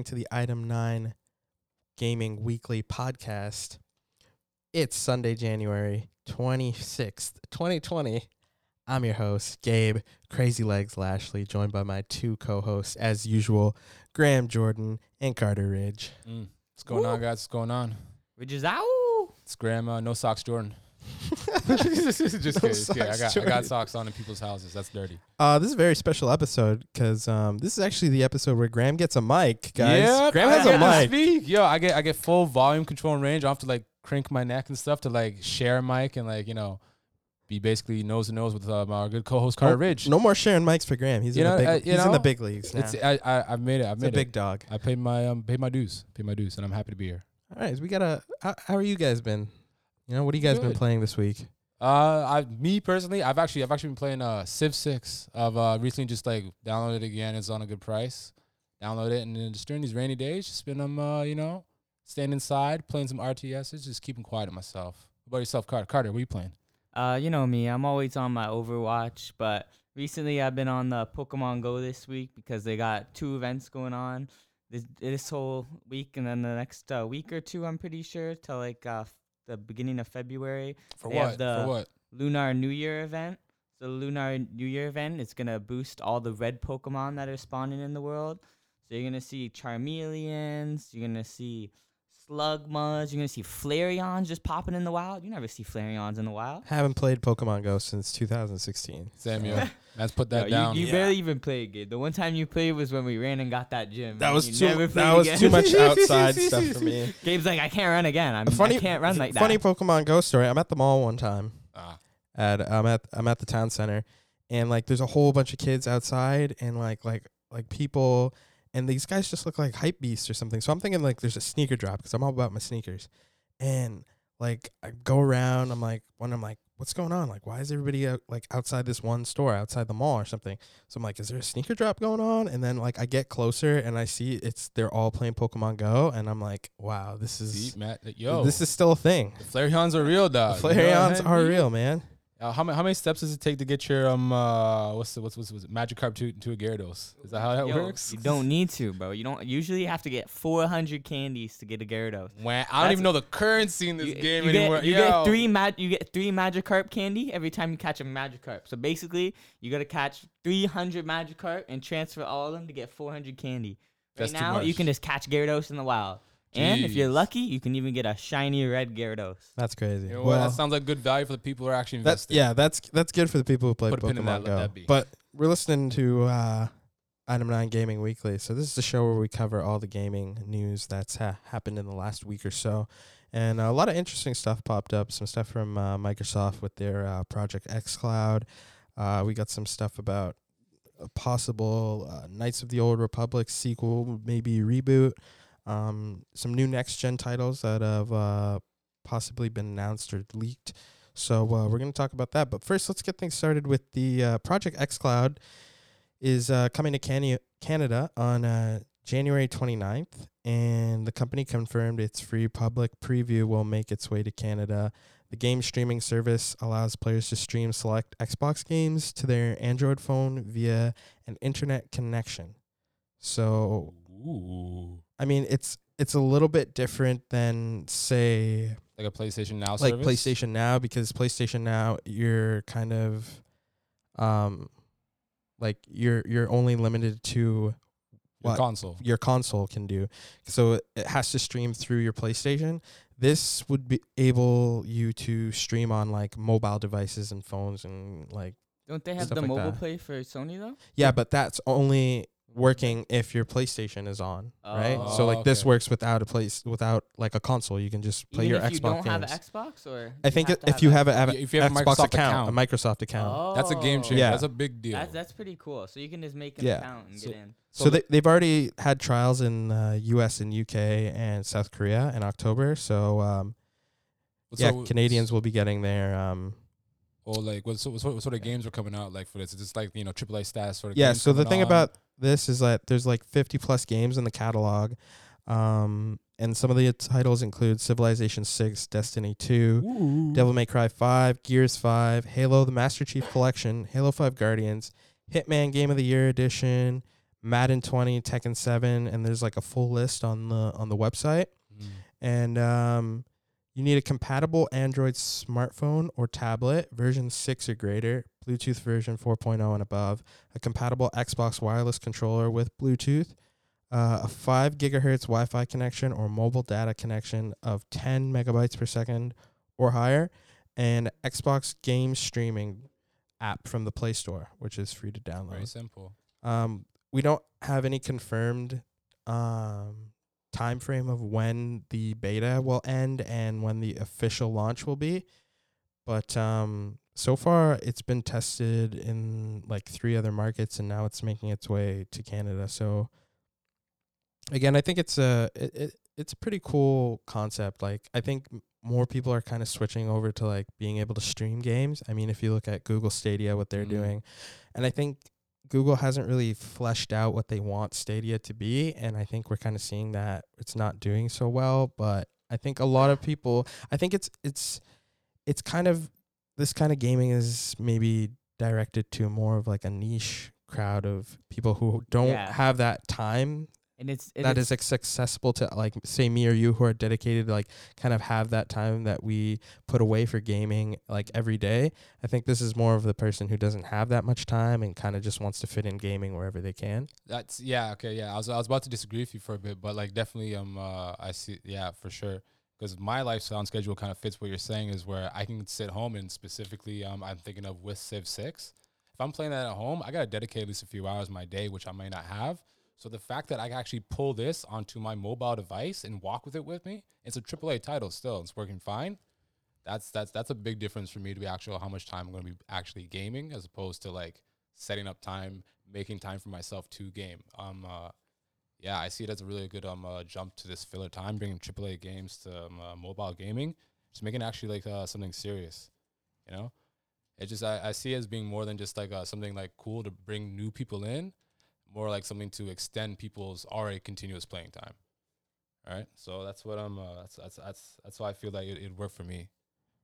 listening to the Item 9 Gaming Weekly podcast. It's Sunday, January 26th, 2020. I'm your host, Gabe Crazy Legs Lashley, joined by my two co hosts, as usual, Graham Jordan and Carter Ridge. Mm. What's going on, guys? What's going on? Which is out. It's Grandma, no socks, Jordan. just kidding, just kidding. I got I got socks on in people's houses. That's dirty. Uh, this is a very special episode because um, this is actually the episode where Graham gets a mic, guys. Yeah, Graham I has a mic. speak. Yo, I get I get full volume control and range. I have to like crank my neck and stuff to like share a mic and like you know be basically nose to nose with uh, my good co-host Carter Ridge. No more sharing mics for Graham. He's You in know, the big. uh, you he's in the big leagues now. It's I, I I've made it. I've It's a made big it. dog. I paid my um paid my dues. Paid my dues, and I'm happy to be here. All right, so we gotta. How, how are you guys been? You know, what have you guys been playing this week? Uh, I me personally, I've actually I've actually been playing uh Civ Six. I've uh recently just like downloaded it again. It's on a good price. Download it, and then just during these rainy days, just been um uh you know staying inside, playing some RTSs, just keeping quiet to myself. What about yourself, Carter? Carter, what are you playing? Uh, you know me. I'm always on my Overwatch, but recently I've been on the Pokemon Go this week because they got two events going on this this whole week, and then the next uh, week or two, I'm pretty sure, till like uh, f- the beginning of February, For They have what? the- For what? Lunar New Year event. So the Lunar New Year event is gonna boost all the red Pokemon that are spawning in the world. So you're gonna see Charmeleons, you're gonna see Slugmas, you're gonna see Flareons just popping in the wild. You never see Flareons in the wild. Haven't played Pokemon Go since 2016. Samuel, let's put that Yo, down. You, you Yeah. barely even played it. The one time you played was when we ran and got that gym. That was you too. That played was again. too much outside stuff for me. Gabe's like, I can't run again. I'm, funny, I can't run like funny that. Funny Pokemon Go story. I'm at the mall one time. Ah, At I'm at I'm at the town center, and like there's a whole bunch of kids outside, and like like like people, and these guys just look like hype beasts or something. So I'm thinking like there's a sneaker drop because I'm all about my sneakers, and like I go around. I'm like when I'm like. What's going on? Like, why is everybody out, like outside this one store, outside the mall or something? So I'm like, is there a sneaker drop going on? And then like I get closer and I see it's they're all playing Pokemon Go, and I'm like, wow, this is see, Matt. Yo, this is still a thing. the Flareons are real, The dog. You know Flareons are real, man. Uh, how many how many steps does it take to get your um uh what's the, what's what's, what's it, Magikarp to to a Gyarados? Is that how that Yo, works? You don't need to, bro. You don't usually have to get 400 candies to get a Gyarados. I don't That's- even know the currency in this you, game you anymore. Get, you Yo. get three mag- you get three Magikarp candy every time you catch a Magikarp. So basically, you gotta catch 300 Magikarp and transfer all of them to get 400 candy. Right That's now, you can just catch Gyarados in the wild. And if you're Jeez. lucky, you can even get a shiny red Gyarados. That's crazy. You know what? well, That sounds like good value for the people who are actually that's invested. yeah, that's that's good for the people who play Put a pin in Pokemon that, let Go. that be. But we're listening to uh, Item Nine Gaming Weekly, so this is the show where we cover all the gaming news that's ha- happened in the last week or so, and a lot of interesting stuff popped up. Some stuff from uh, Microsoft with their uh, Project X Cloud. Uh, we got some stuff about a possible uh, Knights of the Old Republic sequel, maybe reboot. Um, some new next gen titles that have uh, possibly been announced or leaked. So uh, we're going to talk about that. But first, let's get things started with the uh, Project X Cloud is uh, coming to Cani- Canada on uh, January 29th, and the company confirmed its free public preview will make its way to Canada. The game streaming service allows players to stream select Xbox games to their Android phone via an internet connection. So, Ooh. I mean, it's it's a little bit different than say Like a PlayStation Now like service? PlayStation Now because PlayStation Now you're kind of um like you're you're only limited to what Your what console. your console can do. So it- it has to stream through your PlayStation. This would be able you to stream on like mobile devices and phones and like Don't they have the like mobile that. play for Sony though? yeah, but that's only working if your PlayStation is on, right? Oh. So like this works without a place without like a console. You can just play Even your if you Xbox don't have games. an Xbox, or I think it, if you have, a, have an If you have a Xbox Microsoft account, a. Microsoft account. Oh, That's a game changer. Yeah. That's a big deal. That's that's pretty cool. So you can just make an Yeah. account and So- get in. So, So they, they've already had trials in uh, U.S. and U.K. and South Korea in October. So um, yeah, So- Canadians will be getting their um, Or like, what, so, what, what sort of games are coming out like for this? Is this like, you know, AAA status sort of yeah. games So the thing on? about this is that there's like 50 plus games in the catalog, um, and some of the titles include Civilization 6, Destiny 2, Ooh. Devil May Cry 5, Gears 5, Halo: The Master Chief Collection, Halo 5 Guardians, Hitman Game of the Year Edition, Madden 20, Tekken 7, and there's like a full list on the on the website. Mm. And um, you need a compatible Android smartphone or tablet, version 6 or greater, Bluetooth version 4.0 and above, a compatible Xbox wireless controller with Bluetooth, uh, a 5 gigahertz Wi Fi connection or mobile data connection of 10 megabytes per second or higher, and Xbox game streaming app from the Play Store, which is free to download. Very simple. Um, we don't have any confirmed um, time frame of when the beta will end and when the official launch will be. But um, so far, it's been tested in like three other markets, and now it's making its way to Canada. So again, I think it's a it, it it's a pretty cool concept. Like I think more people are kind of switching over to like being able to stream games. I mean, if you look at Google Stadia, what they're Mhm. doing, and I think Google hasn't really fleshed out what they want Stadia to be, and I think we're kind of seeing that it's not doing so well. But I think a lot of people, I think it's it's it's kind of this kind of gaming is maybe directed to more of like a niche crowd of people who don't Yeah. have that time and it's and that it's, is accessible to like say me or you who are dedicated to like kind of have that time that we put away for gaming like every day i think this is more of the person who doesn't have that much time and kind of just wants to fit in gaming wherever they can That's yeah, okay, yeah. I was I was about to disagree with you for a bit, but like definitely um uh I see yeah, for sure. Because my lifestyle and schedule kind of fits what you're saying is where I can sit home and specifically um I'm thinking of with Civ six. If I'm playing that at home, I gotta dedicate at least a few hours of my day, which I might not have. So the fact that I can actually pull this onto my mobile device and walk with it with me, it's a AAA title still. It's working fine. That's that's that's a big difference for me to be actual how much time I'm gonna be actually gaming as opposed to like setting up time, making time for myself to game. Um, uh, yeah, I see it as a really good um uh, jump to this filler time, bringing AAA games to um, uh, mobile gaming, just making it actually like uh, something serious. You know, it just I, I see it as being more than just like uh, something like cool to bring new people in, more like something to extend people's already continuous playing time. All right, so that's what I'm. Uh, that's that's that's that's why I feel like it it worked for me,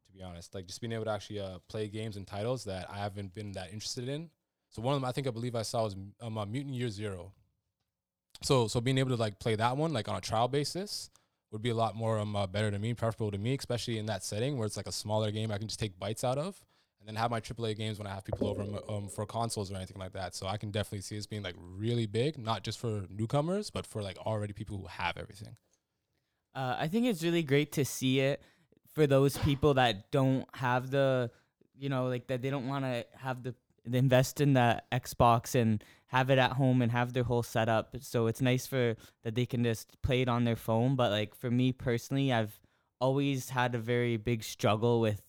to be honest. Like just being able to actually uh, play games and titles that I haven't been that interested in. So one of them I think I believe I saw was um, Mutant Year Zero. So so being able to like play that one like on a trial basis would be a lot more um uh, better to me, preferable to me, especially in that setting where it's like a smaller game I can just take bites out of, and then have my AAA games when I have people over um, um for consoles or anything like that. So I can definitely see this being like really big, not just for newcomers, but for like already people who have everything. Uh, I think it's really great to see it for those people that don't have the, you know, like that they don't want to have the invest in the Xbox and have it at home and have their whole setup. So it's nice for that they can just play it on their phone. But like for me personally, I've always had a very big struggle with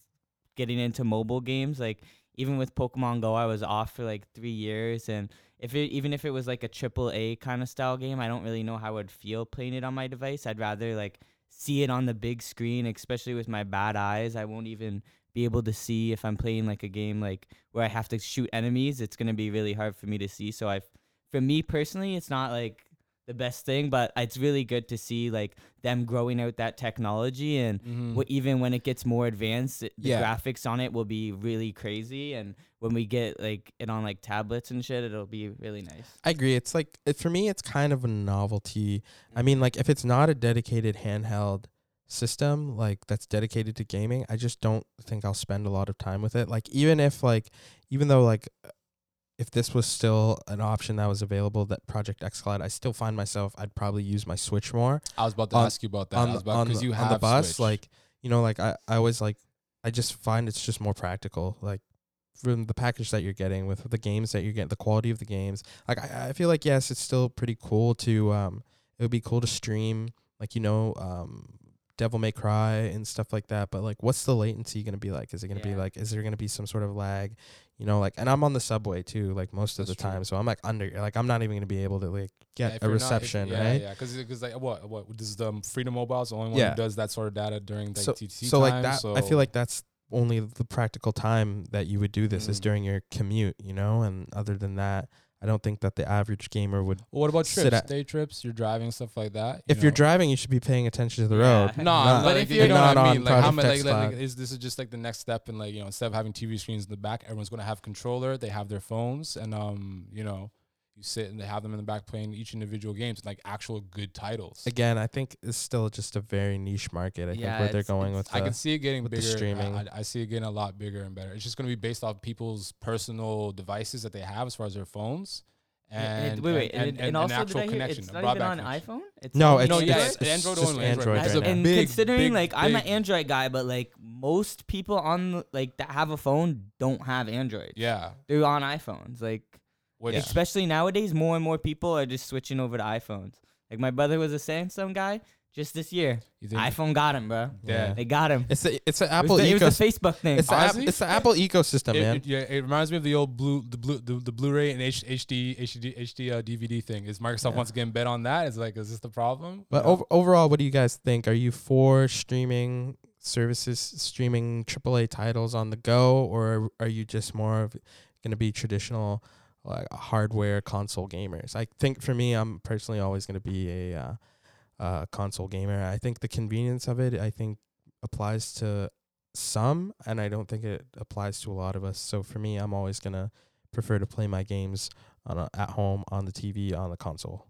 getting into mobile games. Like even with Pokemon Go, I was off for like three years, and if it even if it was like a triple A kind of style game, I don't really know how I would feel playing it on my device. I'd rather like see it on the big screen, especially with my bad eyes. I won't even be able to see if I'm playing like a game like where I have to shoot enemies. It's gonna be really hard for me to see. So I, for me personally, it's not like the best thing, but it's really good to see like them growing out that technology and Mm-hmm. wh- even when it gets more advanced, it- the Yeah. graphics on it will be really crazy. And when we get like it on like tablets and shit, it'll be really nice. i agree it's like it, for me it's kind of a novelty i mean like if it's not a dedicated handheld system like that's dedicated to gaming i just don't think i'll spend a lot of time with it like even if like even though like if this was still an option that was available that project xcloud i still find myself i'd probably use my switch more I was about to on- ask you about that. on the, about on, because the, you on have the bus Switch. like you know like I, I always like i just find it's just more practical like from the package that you're getting with the games that you're getting the quality of the games like I, I feel like yes it's still pretty cool to um it would be cool to stream like you know um devil may cry and stuff like that but like what's the latency going to be like is it going to be like is there going to be some sort of lag you know like and i'm on the subway too like most of the true. time so i'm like under like i'm not even going to be able to like get if a you're not- if- reception yeah, right Yeah, because because like what what does the um, Freedom Mobile is the only one Yeah. who does that sort of data during like so, TTC so like time, that i feel like that's only the practical time that you would do this is Mm. during your commute you know and other than that i don't think that the average gamer would Well, what about sit trips, at- day trips? You're driving stuff like that. you if you're driving you should be paying attention to the Yeah. road No, Not- But like, if you you're know not I on mean. Like, how Project many, like, like, is this is just like the next step in like you know instead of having TV screens in the back, everyone's gonna have controller. They have their phones, and um, you know, you sit and they have them in the back playing each individual games, like actual good titles. Again, I think it's still just a very niche market. I think where they're going it's- with I the, can see it getting bigger. I- streaming. I, I see it getting a lot bigger and better. It's just going to be based off people's personal devices that they have as far as their phones. Yeah, And, it- wait, wait, and, and, and, and and also actual did I hear connection, it's not even on connection. iPhone? It's No, it's, No, yeah, it's, it's Android just only, Android, Android. Right and big, considering big, like I'm an Android guy, but like most people on like that have a phone don't have Android. Yeah. They're on iPhones. Like Which, especially nowadays, more and more people are just switching over to iPhones. Like my brother was a Samsung guy just this year. you iPhone got him, bro. Yeah. They got him. It's the it's the It Apple was the, it was ecosystem. the Facebook thing. It's the, app, it's the Apple ecosystem, it, man. it- yeah, it reminds me of the old blue, the blue, the, the Blu-ray and H, HD, HD, HD uh, DVD thing. Is Microsoft Yeah. wants to get in bet on that? It's like, is this the problem? But You know? over, overall, what do you guys think? Are you for streaming services, streaming AAA titles on the go, or are you just more of going to be traditional like hardware console gamers? I think for me, I'm personally always going to be a uh, uh, console gamer. I think the convenience of it, I think, applies to some, and I don't think it applies to a lot of us. So for me, I'm always gonna prefer to play my games on a, at home on the TV on the console.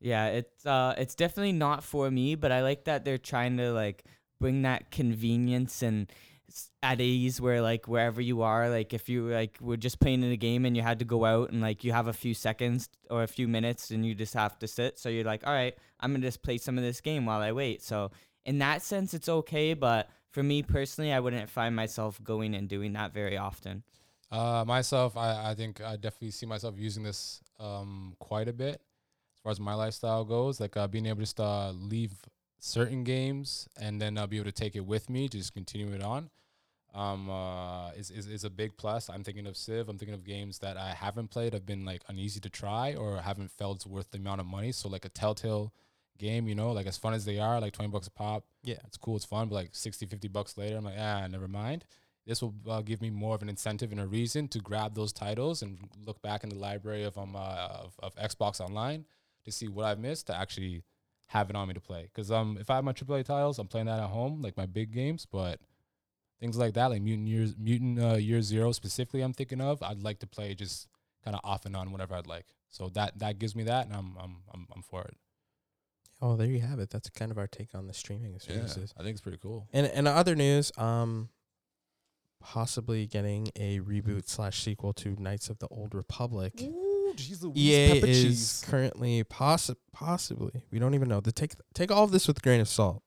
Yeah, it's uh it's definitely not for me, but I like that they're trying to like bring that convenience and at ease where like wherever you are, like if you like were just playing in a game and you had to go out and like you have a few seconds or a few minutes and you just have to sit, so you're like, all right, I'm gonna just play some of this game while I wait. So in that sense, it's okay, but for me personally, I wouldn't find myself going and doing that very often. Uh, myself, I, I think I definitely see myself using this um quite a bit as far as my lifestyle goes. Like uh, being able to just uh, leave certain games and then I'll be able to take it with me, to just continue it on. Um, uh, is, is is a big plus. I'm thinking of Civ. I'm thinking of games that I haven't played, have been like uneasy to try, or haven't felt worth the amount of money. So like a Telltale game, you know, like as fun as they are, like 20 bucks a pop. Yeah. It's cool, it's fun, but like 60, 50 bucks later, I'm like, ah, never mind this will uh, give me more of an incentive and a reason to grab those titles and look back in the library of um uh, of, of Xbox Online to see what I've missed to actually have it on me to play. Because um if I have my AAA titles, I'm playing that at home, like my big games, but things like that, like Mutant Years Mutant uh, Year Zero specifically, I'm thinking of, I'd like to play just kind of off and on whenever I'd like. So that that gives me that, and I'm I'm I'm, I'm for it. Oh, there you have it. That's kind of our take on the streaming services. I think it's pretty cool. And and other news, um, possibly getting a reboot slash sequel to Knights of the Old Republic. Ooh, jeez Louise, EA pepper is cheese. currently possi- possibly we don't even know. The take take all of this with a grain of salt.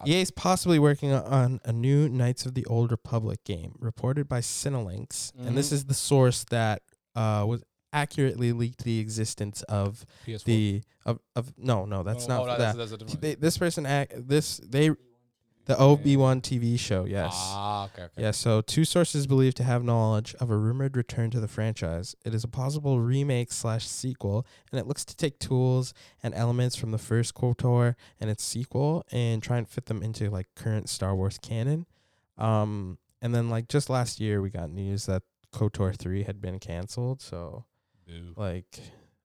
Uh, EA is possibly working on a new Knights of the Old Republic game, reported by Cinelinx, and this Mhm. is the source that uh was accurately leaked the existence of PS4. the of of no no that's Oh, not oh, no, that. that's- that's They, this person act this they the Obi Wan TV show yes. Ah, okay, okay. Yeah, so two sources believed to have knowledge of a rumored return to the franchise. It is a possible remake slash sequel, and it looks to take tools and elements from the first KOTOR and its sequel and try and fit them into like current Star Wars canon. Um, and then like just last year, we got news that KOTOR three had been canceled. So Boo. like,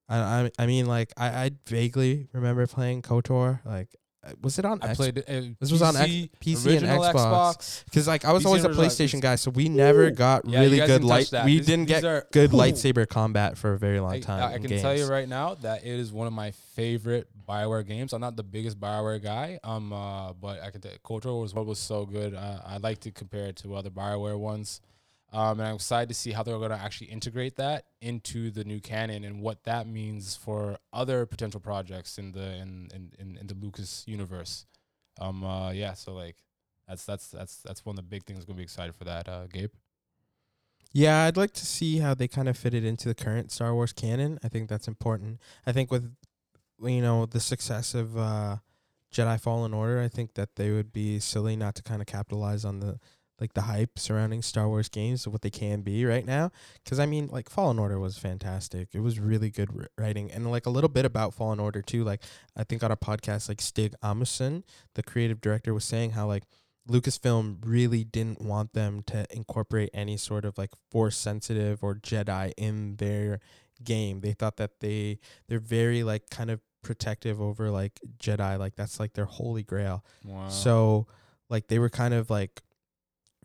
I I, I mean like I I vaguely remember playing KOTOR. Like, was it on? I X- played it. uh, This was on X- PC, and Xbox. Because like I was PC always a PlayStation guy, so we never Ooh. got Yeah, really good light. We These- didn't these get are- good Ooh. lightsaber combat for a very long I, time. I in can tell you right now that it is one of my favorite Bioware games. I'm not the biggest Bioware guy, um, uh, but I can tell KOTOR was what was so good. Uh, I like to compare it to other Bioware ones, um, and I'm excited to see how they're going to actually integrate that into the new canon and what that means for other potential projects in the in in, in, in the Lucas universe. Um, uh, yeah, so like that's that's that's that's one of the big things. Going to be excited for that, uh, Gabe. Yeah, I'd like to see how they kind of fit it into the current Star Wars canon. I think that's important. I think with you know the success of uh, Jedi Fallen Order, I think that they would be silly not to kind of capitalize on the like the hype surrounding Star Wars games of what they can be right now. Because I mean, like Fallen Order was fantastic. It was really good wr- writing, and like a little bit about Fallen Order too. Like I think on a podcast, like Stig Asmussen, the creative director, was saying how like Lucasfilm really didn't want them to incorporate any sort of like force sensitive or Jedi in their game. They thought that they they're very like kind of protective over like Jedi, like that's like their holy grail. Wow. So like they were kind of like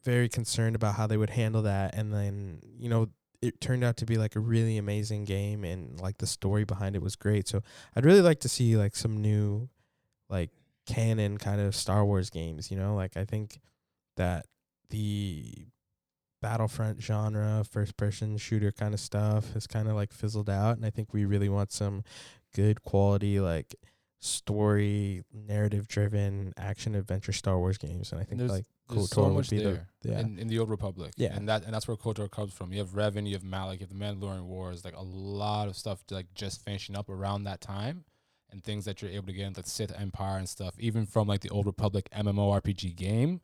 very concerned about how they would handle that and then, you know, it turned out to be like a really amazing game and like the story behind it was great. So I'd really like to see like some new like canon kind of Star Wars games, you know? Like I think that the Battlefront genre, first person shooter kind of stuff has kind of like fizzled out and I think we really want some good quality like story narrative driven action adventure Star Wars games and I think There's- like There's KOTOR so would much there the yeah. in, in the Old Republic. Yeah. and that and that's where KOTOR comes from. You have Revan, you have Malak, you have the Mandalorian Wars, like a lot of stuff to, like just finishing up around that time, and things that you're able to get into the Sith Empire and stuff, even from like the Old Republic MMORPG game.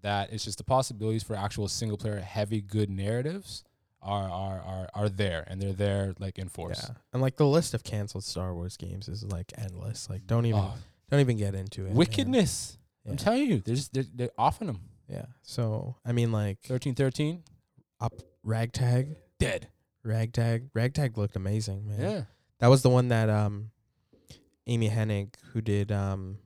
That it's just the possibilities for actual single player heavy good narratives are are are are there, and they're there like in force. Yeah, and like the list of canceled Star Wars games is like endless. Like, don't even Oh, don't even get into it. man. Yeah. I'm telling you, they're just they're, they're offing them. yeah. So I mean, like Thirteen, thirteen, up Ragtag, dead. Ragtag, Ragtag looked amazing, man. Yeah. that was the one that um, Amy Hennig, who did um,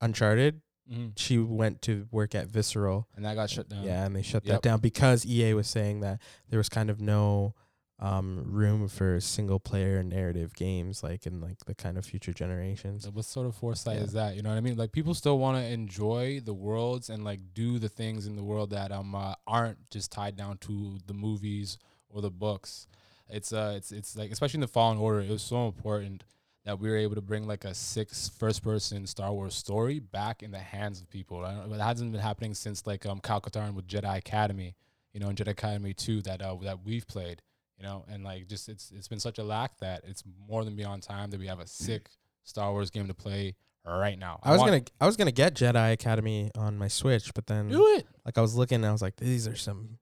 Uncharted, hmm she went to work at Visceral. And that got shut down. Yeah, and they shut that down because EA was saying that there was kind of no um room for single player narrative games like in like the kind of future generations. What sort of foresight Yeah. is that? You know what I mean? Like people still want to enjoy the worlds and like do the things in the world that um uh, aren't just tied down to the movies or the books. It's uh it's it's like especially in the Fallen Order, it was so important that we were able to bring like a six first person Star Wars story back in the hands of people. I don't, it hasn't been happening since like um Cal Katarn with Jedi Academy, you know, and Jedi Academy two that uh that we've played, you know, and like just it's it's been such a lack that it's more than beyond time that we have a sick Star Wars game to play right now. I was want- gonna I was gonna get Jedi Academy on my Switch, but then do it like I was looking and I was like, these are some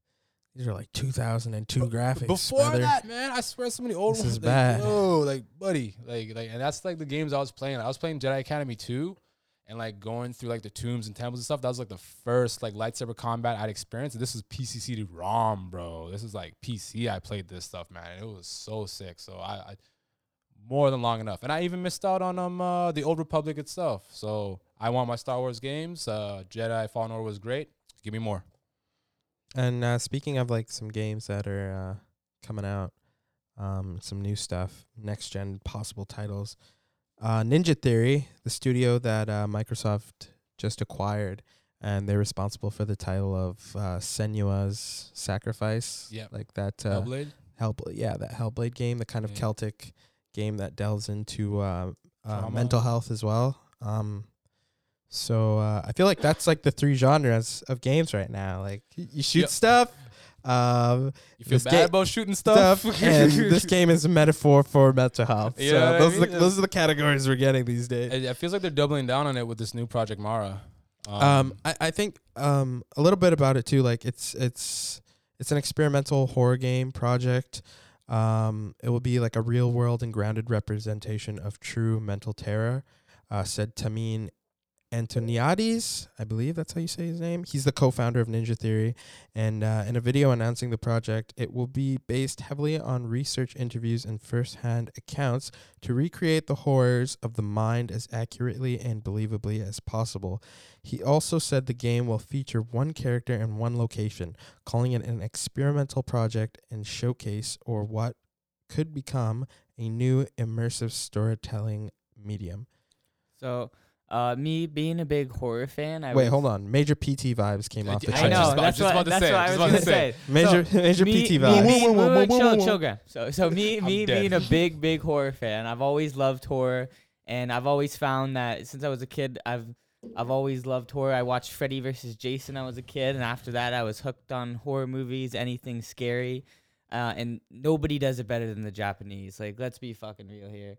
these are like 2002 graphics. before brother. that, man. I swear, so many old This ones. is like, bad. Yo, like buddy, like like, and that's like the games I was playing. I was playing Jedi Academy two, and like going through like the tombs and temples and stuff. That was like the first like lightsaber combat I'd experienced. This is PC CD-ROM, bro. This is like PC. I played this stuff, man. It was so sick. So I, I more than long enough, and I even missed out on um uh, the Old Republic itself. So I want my Star Wars games. Uh, Jedi Fallen Order was great. Give me more. And uh, speaking of like some games that are uh, coming out, um, some new stuff, next gen possible titles. Uh, Ninja Theory, the studio that uh, Microsoft just acquired, and they're responsible for the title of uh, Senua's Sacrifice. Yep. like that. Uh, Hellblade. Hell, yeah, that Hellblade game, the kind of Yeah. Celtic game that delves into uh, uh, mental health as well. Um, so uh, I feel like that's like the three genres of games right now. Like you shoot Yep. stuff, um, You feel bad ga- about shooting stuff, stuff, and this game is a metaphor for mental health. Yeah, so what I those are the, those are the categories we're getting these days. It, it feels like they're doubling down on it with this new Project Mara. Um, I, I think um a little bit about it too. Like it's it's it's an experimental horror game project. Um, it will be like a real world and grounded representation of true mental terror. Uh, said Tameem Antoniades, I believe that's how you say his name. He's the co-founder of Ninja Theory, and uh, in a video announcing the project, it will be based heavily on research interviews and first-hand accounts to recreate the horrors of the mind as accurately and believably as possible. He also said the game will feature one character and one location, calling it an experimental project and showcase or what could become a new immersive storytelling medium. So, uh, me being a big horror fan, I Wait, was- hold on. Major PT vibes came off the I I train. know. just about- that's just what, about to that's say, what I just was about to gonna say. say. Major major me, PT me, vibes. me, Whoa, whoa, whoa, wait, whoa, chill, whoa, whoa. chill, Graham. So, so me, I'm me dead. being a big, big horror fan, I've always loved horror, and I've always found that since I was a kid, I've I've always loved horror. I watched Freddy versus Jason. when I was a kid, and after that, I was hooked on horror movies, anything scary, uh, and nobody does it better than the Japanese. Like, let's be fucking real here.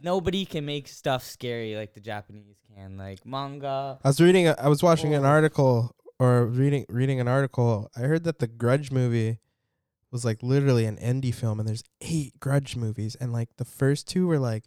N- Nobody can make stuff scary like the Japanese can. Like manga. I was reading. A, I was watching an article or reading reading an article. I heard that the Grudge movie was like literally an indie film, and there's eight Grudge movies, and like the first two were like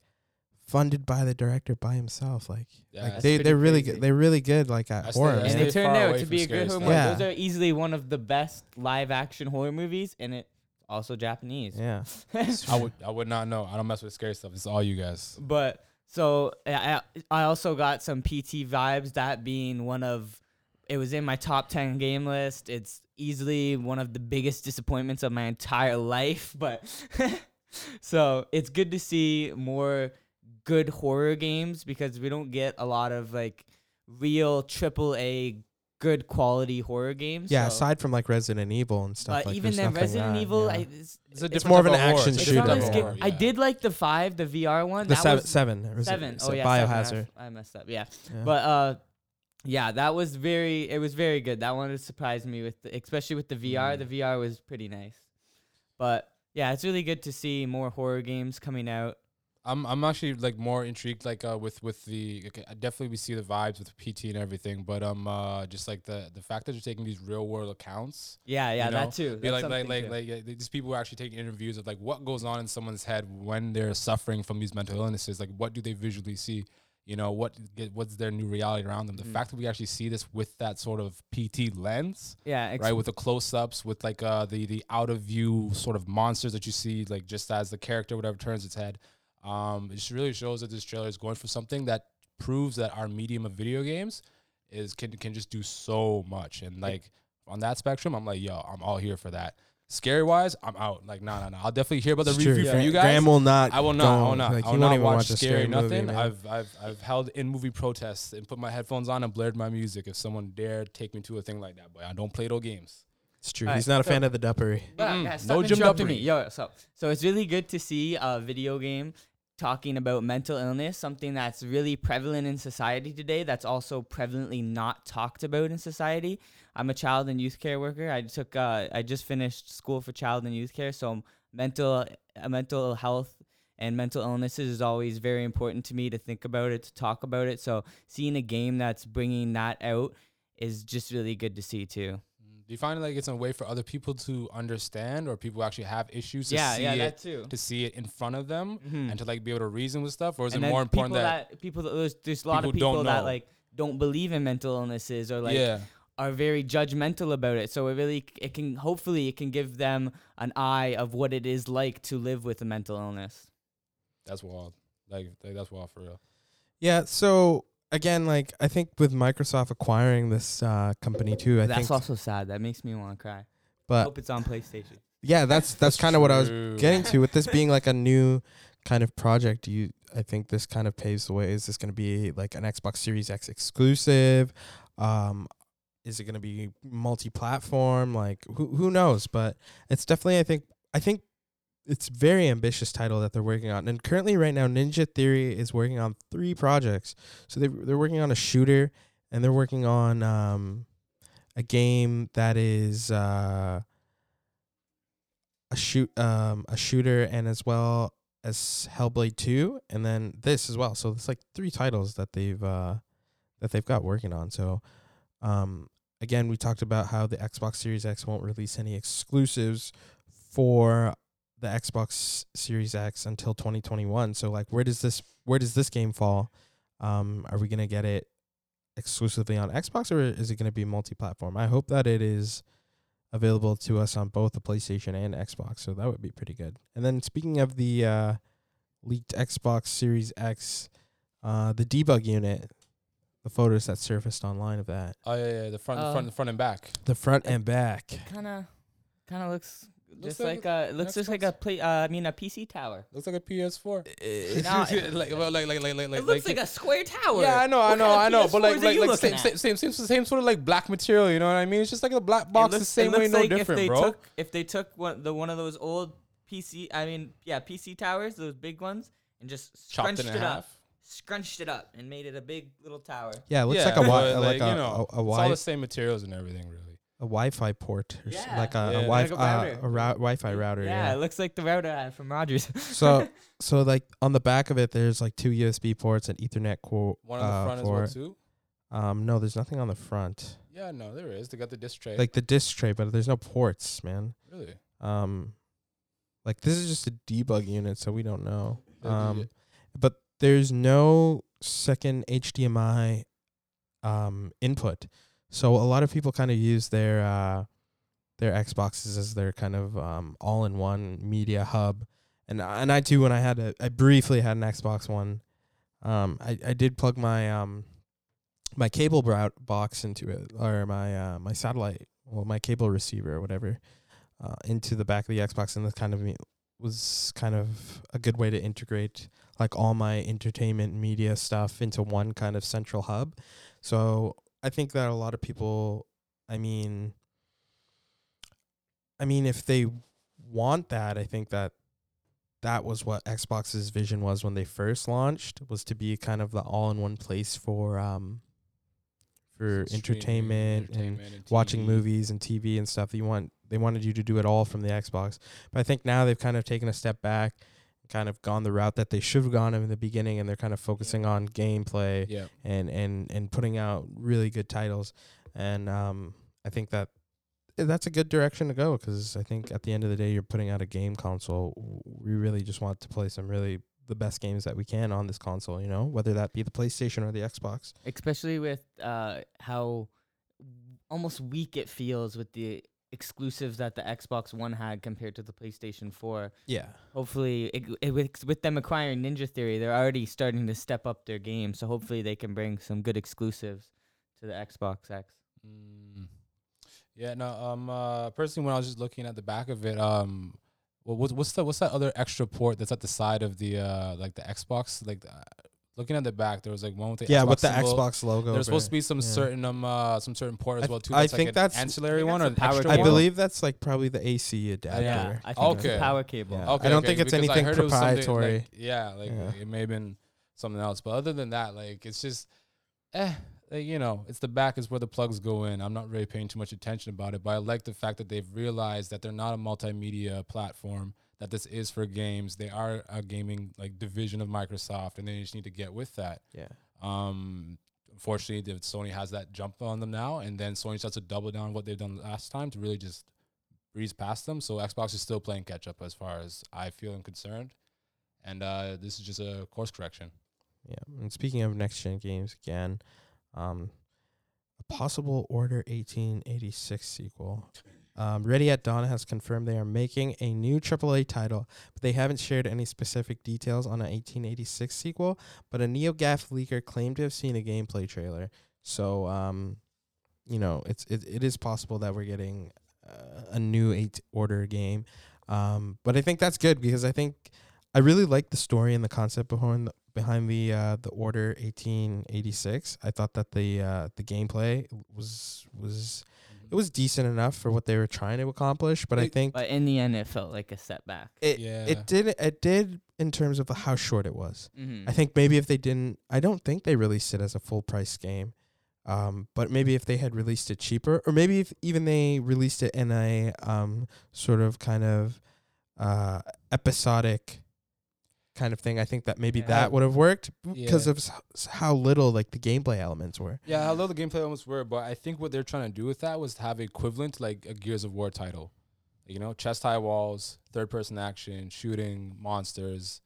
funded by the director by himself. Like, Yeah, like they they're really crazy. good. They're really good. Like at I stay- horror. I and stay man. they turned out to be a scary good horror stuff. movie. Yeah. Those are easily one of the best live action horror movies, and it's also Japanese. yeah. I would I would not know. I don't mess with scary stuff. It's all you guys. But so I I I also got some PT vibes. That being one of it was in my top 10 game list. It's easily one of the biggest disappointments of my entire life, but so it's good to see more good horror games because we don't get a lot of like real triple A good quality horror games. Yeah, so- aside from like Resident Evil and stuff. but like, even there's then, Resident that, Evil, yeah. I, it's, It's, a it's more of an action It's a it's shooter. not different as type good. of horror, I did like the five, the VR one. the that seven, was seven. or seven. Oh it yeah, seven. I Biohazard. f- I messed up. Yeah. Yeah. But uh, yeah, that was very. It was very good. That one surprised me with, the, especially with the VR. Mm. The VR was pretty nice. But yeah, it's really good to see more horror games coming out. I'm I'm actually like more intrigued like uh with with the okay, definitely we see the vibes with PT and everything, but um uh just like the the fact that you're taking these real world accounts. Yeah, yeah, You know, that too. That's like like like too. like these people are actually taking interviews of like what goes on in someone's head when they're suffering from these mental illnesses. Like what do they visually see? You know what what's their new reality around them? The Mm. fact that we actually see this with that sort of PT lens, yeah, ex- right? With the close ups, with like uh the the out of view sort of monsters that you see, like just as the character whatever turns its head. Um, it just really shows that this trailer is going for something that proves that our medium of video games is can can just do so much. And like on that spectrum, I'm like, yo, I'm all here for that. Scary wise, I'm out. Like, no, no, no. I'll definitely hear about the It's review true. from you guys. Graham will not. I will not. I will not. Like, I will won't watch, watch a scary, movie, nothing. man. I've I've I've held in movie protests and put my headphones on and blared my music. If someone dared take me to a thing like that, but I don't play those games. It's true. Alright, He's not a so- fan of the duppery. Yeah, Mm-mm. yeah, No Jim interrupting me. Yo, so so it's really good to see a video game talking about mental illness, something that's really prevalent in society today. That's also prevalently not talked about in society. I'm a child and youth care worker. I took uh, I just finished school for child and youth care, so mental uh, mental health and mental illnesses is always very important to me to think about it, to talk about it. So seeing a game that's bringing that out is just really good to see too. Do you find like it's a way for other people to understand, or people who actually have issues to yeah, see yeah, it, that too. to see it in front of them, Mhm. and to like be able to reason with stuff, or is and it more important people that, people that there's, there's a lot of people don't people that know. like don't believe in mental illnesses or like yeah, are very judgmental about it so it really it can hopefully it can give them an eye of what it is like to live with a mental illness that's wild. Like, like that's wild for real. Yeah. So again, like I think with Microsoft acquiring this uh, company too, I think that's think. also sad that makes me want to cry But hope it's on playstation yeah, that's that's kind of what I was getting to with this being like a new kind of project. You, I think this kind of paves the way. Is this going to be like an Xbox Series X exclusive? Um, is it going to be multi-platform? Like who who knows? But it's definitely I think I think it's very ambitious title that they're working on. And currently right now Ninja Theory is working on three projects. So they they're working on a shooter and they're working on um a game that is uh a shoot um a shooter and as well as Hellblade 2 and then this as well. So it's like three titles that they've uh that they've got working on. So um again we talked about how the Xbox Series X won't release any exclusives for the Xbox Series X until 2021. So like where does this where does this game fall? Um are we going to get it exclusively on Xbox or is it going to be multi-platform? I hope that it is available to us on both the PlayStation and Xbox, so that would be pretty good. And then speaking of the uh, leaked Xbox Series X, uh, the debug unit, the photos that surfaced online of that, Oh yeah, yeah, the front, the Uh, front, the front and back. the front and back. kind of kind of looks Looks just like like, a it looks just like a play uh, I mean a PC tower Looks like a PS4. Now- like, well, like, like, like, like, like, it looks like a square tower Yeah, I know, I know, I know. But like, PS4s are like, you like looking same, same, same, same, same sort of like black material. You know what I mean? It's just like a black box, looks- the same way, looks no like different, if they bro. Took, if they took one the one of those old PC, I mean, yeah, PC towers, those big ones, and just Chopped scrunched in it half. up, scrunched it up, and made it a big little tower. Yeah, it looks Yeah, like a wi- but, like, a, you know, a, a, it's all the same materials and everything, really. A Wi-Fi port, or s- Yeah. like a, Yeah. a Like Wi-Fi a uh, router. a rou- Wi-Fi router. Yeah, Yeah. it looks like the router I from Rogers. So so like on the back of it, there's like two USB ports and Ethernet core. One on the uh, front as well too. Um, no, there's nothing on the front. Yeah, no, there is. They got the disc tray. Like the disc tray, but there's no ports, man. really? Um, like this is just a debug unit, so we don't know. Yeah, yeah, Um, but there's no second HDMI um input. So a lot of people kind of use their uh their Xboxes as their kind of um all-in-one media hub. And I- and I too when I had a I briefly had an Xbox One, um I I did plug my um my cable box into it or my uh, my satellite, well, my cable receiver or whatever, uh, into the back of the Xbox, and this kind of was kind of a good way to integrate like all my entertainment media stuff into one kind of central hub. So I think that a lot of people, I mean, I mean, if they want that, I think that that was what Xbox's vision was when they first launched was to be kind of the all-in-one place for um for Streaming, entertainment, and entertainment and watching movies and TV and stuff. You want they wanted you to do it all from the Xbox. But I think now they've kind of taken a step back, kind of gone the route that they should have gone in the beginning and they're kind of focusing on gameplay Yeah. and and and putting out really good titles. And um i think that eh, that's a good direction to go because i think at the end of the day you're putting out a game console. W- we really just want to play some really the best games that we can on this console you know whether that be the playstation or the xbox. Especially with uh, how almost weak it feels with the exclusives that the Xbox One had compared to the PlayStation 4. yeah Hopefully, it, it, with, with them acquiring Ninja Theory, they're already starting to step up their game. So hopefully, they can bring some good exclusives to the Xbox X. Mm. Yeah, no. Um, uh, personally, when I was just looking at the back of it, um, well, what's what's the what's that other extra port that's at the side of the uh like the Xbox? Like, uh, looking at the back, there was like one with the yeah Xbox with the symbol. xbox logo There's supposed to be some yeah. certain um uh some certain port as I well th- too. I That's like think an that's- ancillary think one or that's an the power extra i one? believe that's like probably the ac adapter yeah, I think Okay. it's a power cable. Yeah. Okay, I don't okay, think it's because I anything heard it proprietary. like- yeah, like Yeah. it may have been something else, but other than that, like it's just, eh, like, you know, it's the back is where the plugs go in. I'm not really paying too much attention about it, but I like the fact that they've realized that they're not a multimedia platform. That this is for games. They are a gaming like division of Microsoft, and they just need to get with that. yeah Um, unfortunately, the Sony has that jump on them now, and then Sony starts to double down what they've done last time to really just breeze past them. So Xbox is still playing catch up as far as I feel and concerned, and uh, this is just a course correction. Yeah, and speaking of next gen games again, um, a possible Order eighteen eighty six sequel. Um, Ready at Dawn has confirmed they are making a new AAA title, but they haven't shared any specific details on an 1886 sequel. But a NeoGAF leaker claimed to have seen a gameplay trailer, so um, you know it's it, it is possible that we're getting uh, a new Eight Order game. Um, but I think that's good because I think I really like the story and the concept behind the, behind the uh, the Order 1886. I thought that the uh, the gameplay was was it was decent enough for what they were trying to accomplish, but I think But in the end, it felt like a setback. it Yeah. it did it did in terms of how short it was. Mm-hmm. I think maybe if they didn't, I don't think they released it as a full price game. Um, but maybe if they had released it cheaper, or maybe if even they released it in a um sort of kind of uh episodic kind of thing, I think that maybe Yeah. that would have worked because Yeah. of s- how little like the gameplay elements were. Yeah, how little the gameplay elements were, but I think what they're trying to do with that was have equivalent to like a Gears of War title. You know, chest high walls, third person action, shooting monsters.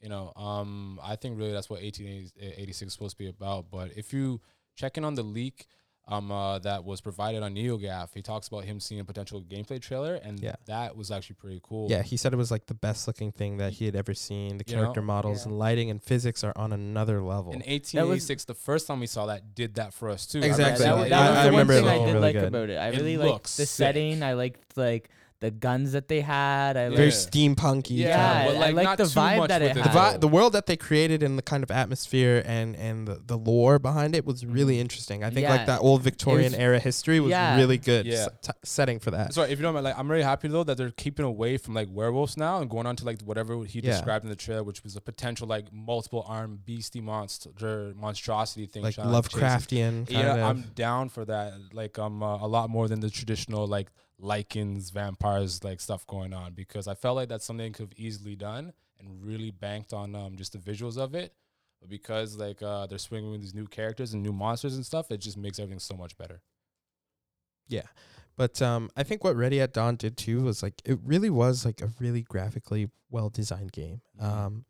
You know, um, I think really that's what 1886 is supposed to be about. But if you check in on the leak, um, uh, that was provided on NeoGAF, he talks about him seeing a potential gameplay trailer, and Yeah. that was actually pretty cool. Yeah, he said it was like the best looking thing that he had ever seen. The You know? character models Yeah. and lighting and physics are on another level. And 1886, the first time we saw that, did that for us too. I Exactly. Yeah, that, I- was, that I the remember one it thing I did really like good. about it. I really liked looks the sick. setting. I liked like the guns that they had. I Yeah. liked Very steampunky. Yeah, Yeah, but I like like not the vibe that with it it, the, had. vi- the world that they created and the kind of atmosphere and and the, the lore behind it was really interesting. I think Yeah. like that old Victorian was- era history was yeah. really good Yeah. s- t- setting for that. Sorry, if you don't mind, like I'm really happy though that they're keeping away from like werewolves now and going on to like whatever he Yeah. described in the trailer, which was a potential like multiple armed beastie monster monstrosity thing. Like trying to. Lovecraftian kind Yeah, of. I'm down for that. Like um uh, a lot more than the traditional like lycans, vampires, like stuff going on because I felt like that's something could have easily done and really banked on um just the visuals of it. But because like uh they're swinging with these new characters and new monsters and stuff, it just makes everything so much better. Yeah. But um, I think what Ready at Dawn did too was like it really was like a really graphically well designed game. Mhm. Um,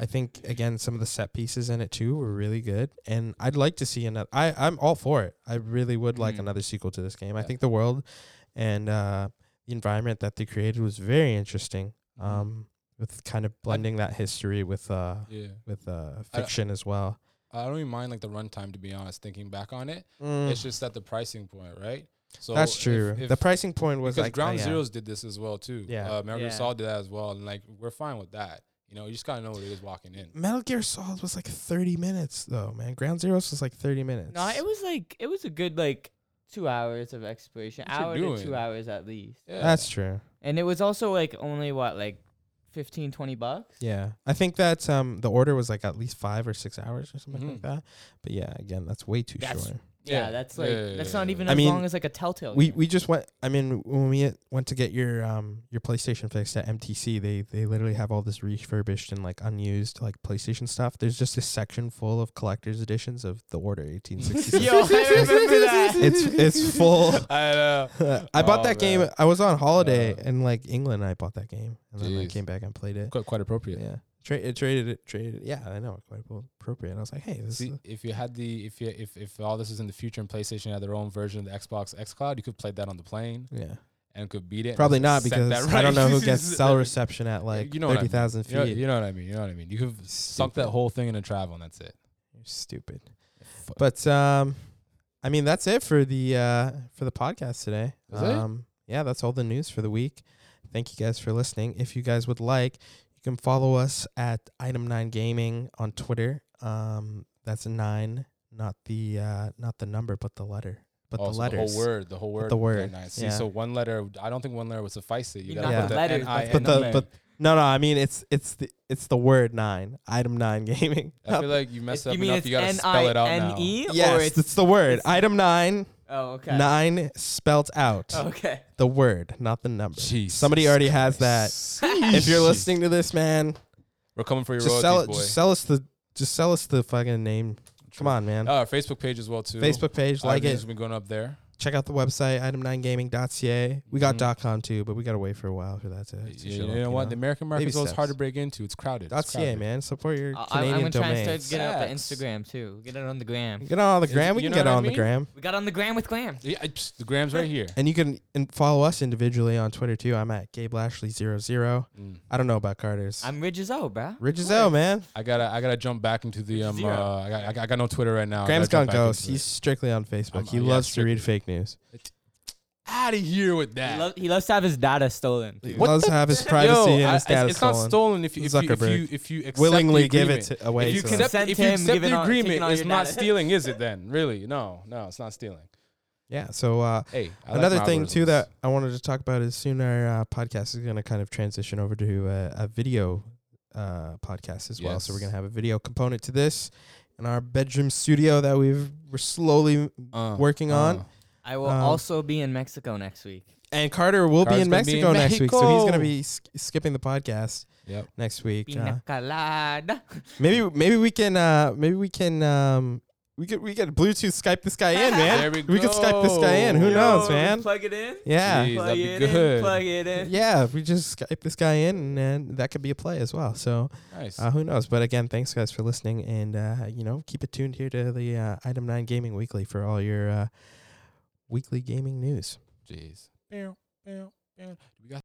I think again some of the set pieces in it too were really good, and I'd like to see another. I I'm all for it. I really would like Mhm. another sequel to this game. I think the world and uh, the environment that they created was very interesting. Mhm. Um, with kind of blending that history with uh Yeah. with uh I- fiction as well. I don't even mind like the runtime to be honest. Thinking back on it, Mm, it's just at the pricing point, right? So that's true. if- the pricing point was because like Ground uh, yeah. Zeroes did this as well too. Yeah. uh, Metal Gear Yeah. Solid did that as well, and like we're fine with that. You know, you just gotta know what it is walking in. Metal Gear Solid was like 30 minutes though, man. Ground Zeroes was like 30 minutes. No, it was like it was a good like two hours of exploration, What you hour to two hours at least. Yeah, That's true. And it was also like only what like 15, 20 bucks. Yeah, I think that um the order was like at least five or six hours or something Mhm. like that. But yeah, again, that's way too That's- short. Yeah, Yeah. that's like Yeah, yeah, that's yeah, not yeah. even I as mean, long as like a Telltale. We game. we just went. I mean, when we went to get your um your PlayStation fixed at MTC, they they literally have all this refurbished and like unused like PlayStation stuff. There's just a section full of collector's editions of the Order 1866. Yo, I remember that. it's it's full. I know. I bought Oh, that game. man. I was on holiday Uh, in like England. and I bought that game, and then I Jeez. came back and played it. Quite, quite appropriate. Yeah, Tra- it traded it. Traded it. Yeah, I know, quite appropriate. I was like, hey, this See, is if you had the if you if if all this is in the future and PlayStation had their own version of the Xbox X Cloud, you could play that on the plane yeah. and could beat it. Probably not because that I don't know who gets cell reception at like You know what I mean. feet. You know, you know what I mean. You know what I mean. You could sunk that whole thing into travel, and that's it. You're stupid. But um, I mean that's it for the uh for the podcast today. Is it? um, yeah, that's all the news for the week. Thank you guys for listening. If you guys would like, can follow us at Item Nine Gaming on Twitter. Um, that's nine, not the uh not the number, but the letter, but also, the letters. whole word, the whole word, the very word, nice. See, yeah. so one letter. I don't think one letter would suffice it. You You gotta not put the the letters, N but the But N the number. but no no, I mean it's it's the it's the word nine. Item Nine Gaming. I feel like you messed you up mean enough. it's You gotta N spell I it out N now. E Yes, it's it's the word. it's- Item nine. Oh okay Nine spelt out. okay. The word, not the number. Jesus Somebody already has that. If you're listening to this, man, we're coming for your just royalties, sell it. boy. Just sell us the. Just sell us the fucking name. Come on, man. Uh, our Facebook page as well too. Facebook page, like Everything's it. Have been going up there. Check out the website, item9gaming.ca. We got Mhm. .com too, but we gotta wait for a while for that to. to You, show you up, know what? The American market Baby is always hard to break into. It's crowded. It's .ca, crowded. man. Support your I- I'm, Canadian I'm gonna try and start get up the Instagram too. Get it on the gram. Get on the Is- gram. We you can get what I on the gram. We got on the gram with Glam. Yeah, I- psst, the grams right here. And you can in, follow us individually on Twitter too. I'm at Gabe Lashley 00. Mm. I don't know about Carter's. I'm Ridges O, bruh. Ridges O, man. I gotta, I gotta jump back into the um. Uh, I got, I got, no Twitter right now. I Graham's gotta gone ghost. He's strictly on Facebook. He loves to read strictly. fake news. Out of here with He, that. lo- he loves to have his data stolen. He. What loves the to have his Yo, privacy and I- his it's, data it's not stolen. stolen if you, if you, if Zuckerberg. you, if you accept Willingly the give agreement. it to, away If you to consent- us. accept, if to you him accept giving the all- agreement, taking all it's your not data. stealing, is it? Then really, no, no, it's not stealing. Yeah. So uh, Hey, I like another my thing too algorithms. that I wanted to talk about is soon our uh, podcast is going to kind of transition over to a, a video uh, podcast as well. So we're Yes. going to have a video component to this in our bedroom studio that we've we're slowly Uh, working on. I will Um, also be in Mexico next week. And Carter will be in gonna be in Mexico next week, so he's going to be sk- skipping the podcast Yep. next week. Uh, maybe maybe we can uh, maybe we can um, we could we could Bluetooth Skype this guy in, man. There we We could Skype this guy in. Who go. knows, man? Plug it in. Yeah. Jeez, Plug that'd be it good. in. Plug it in. Yeah, if we just Skype this guy in, and, then that could be a play as well. So Nice. uh, who knows? But again, thanks guys for listening, and uh, you know, keep it tuned here to the uh, Item Nine Gaming Weekly for all your uh, weekly gaming news. Jeez. Bow, bow, bow. We got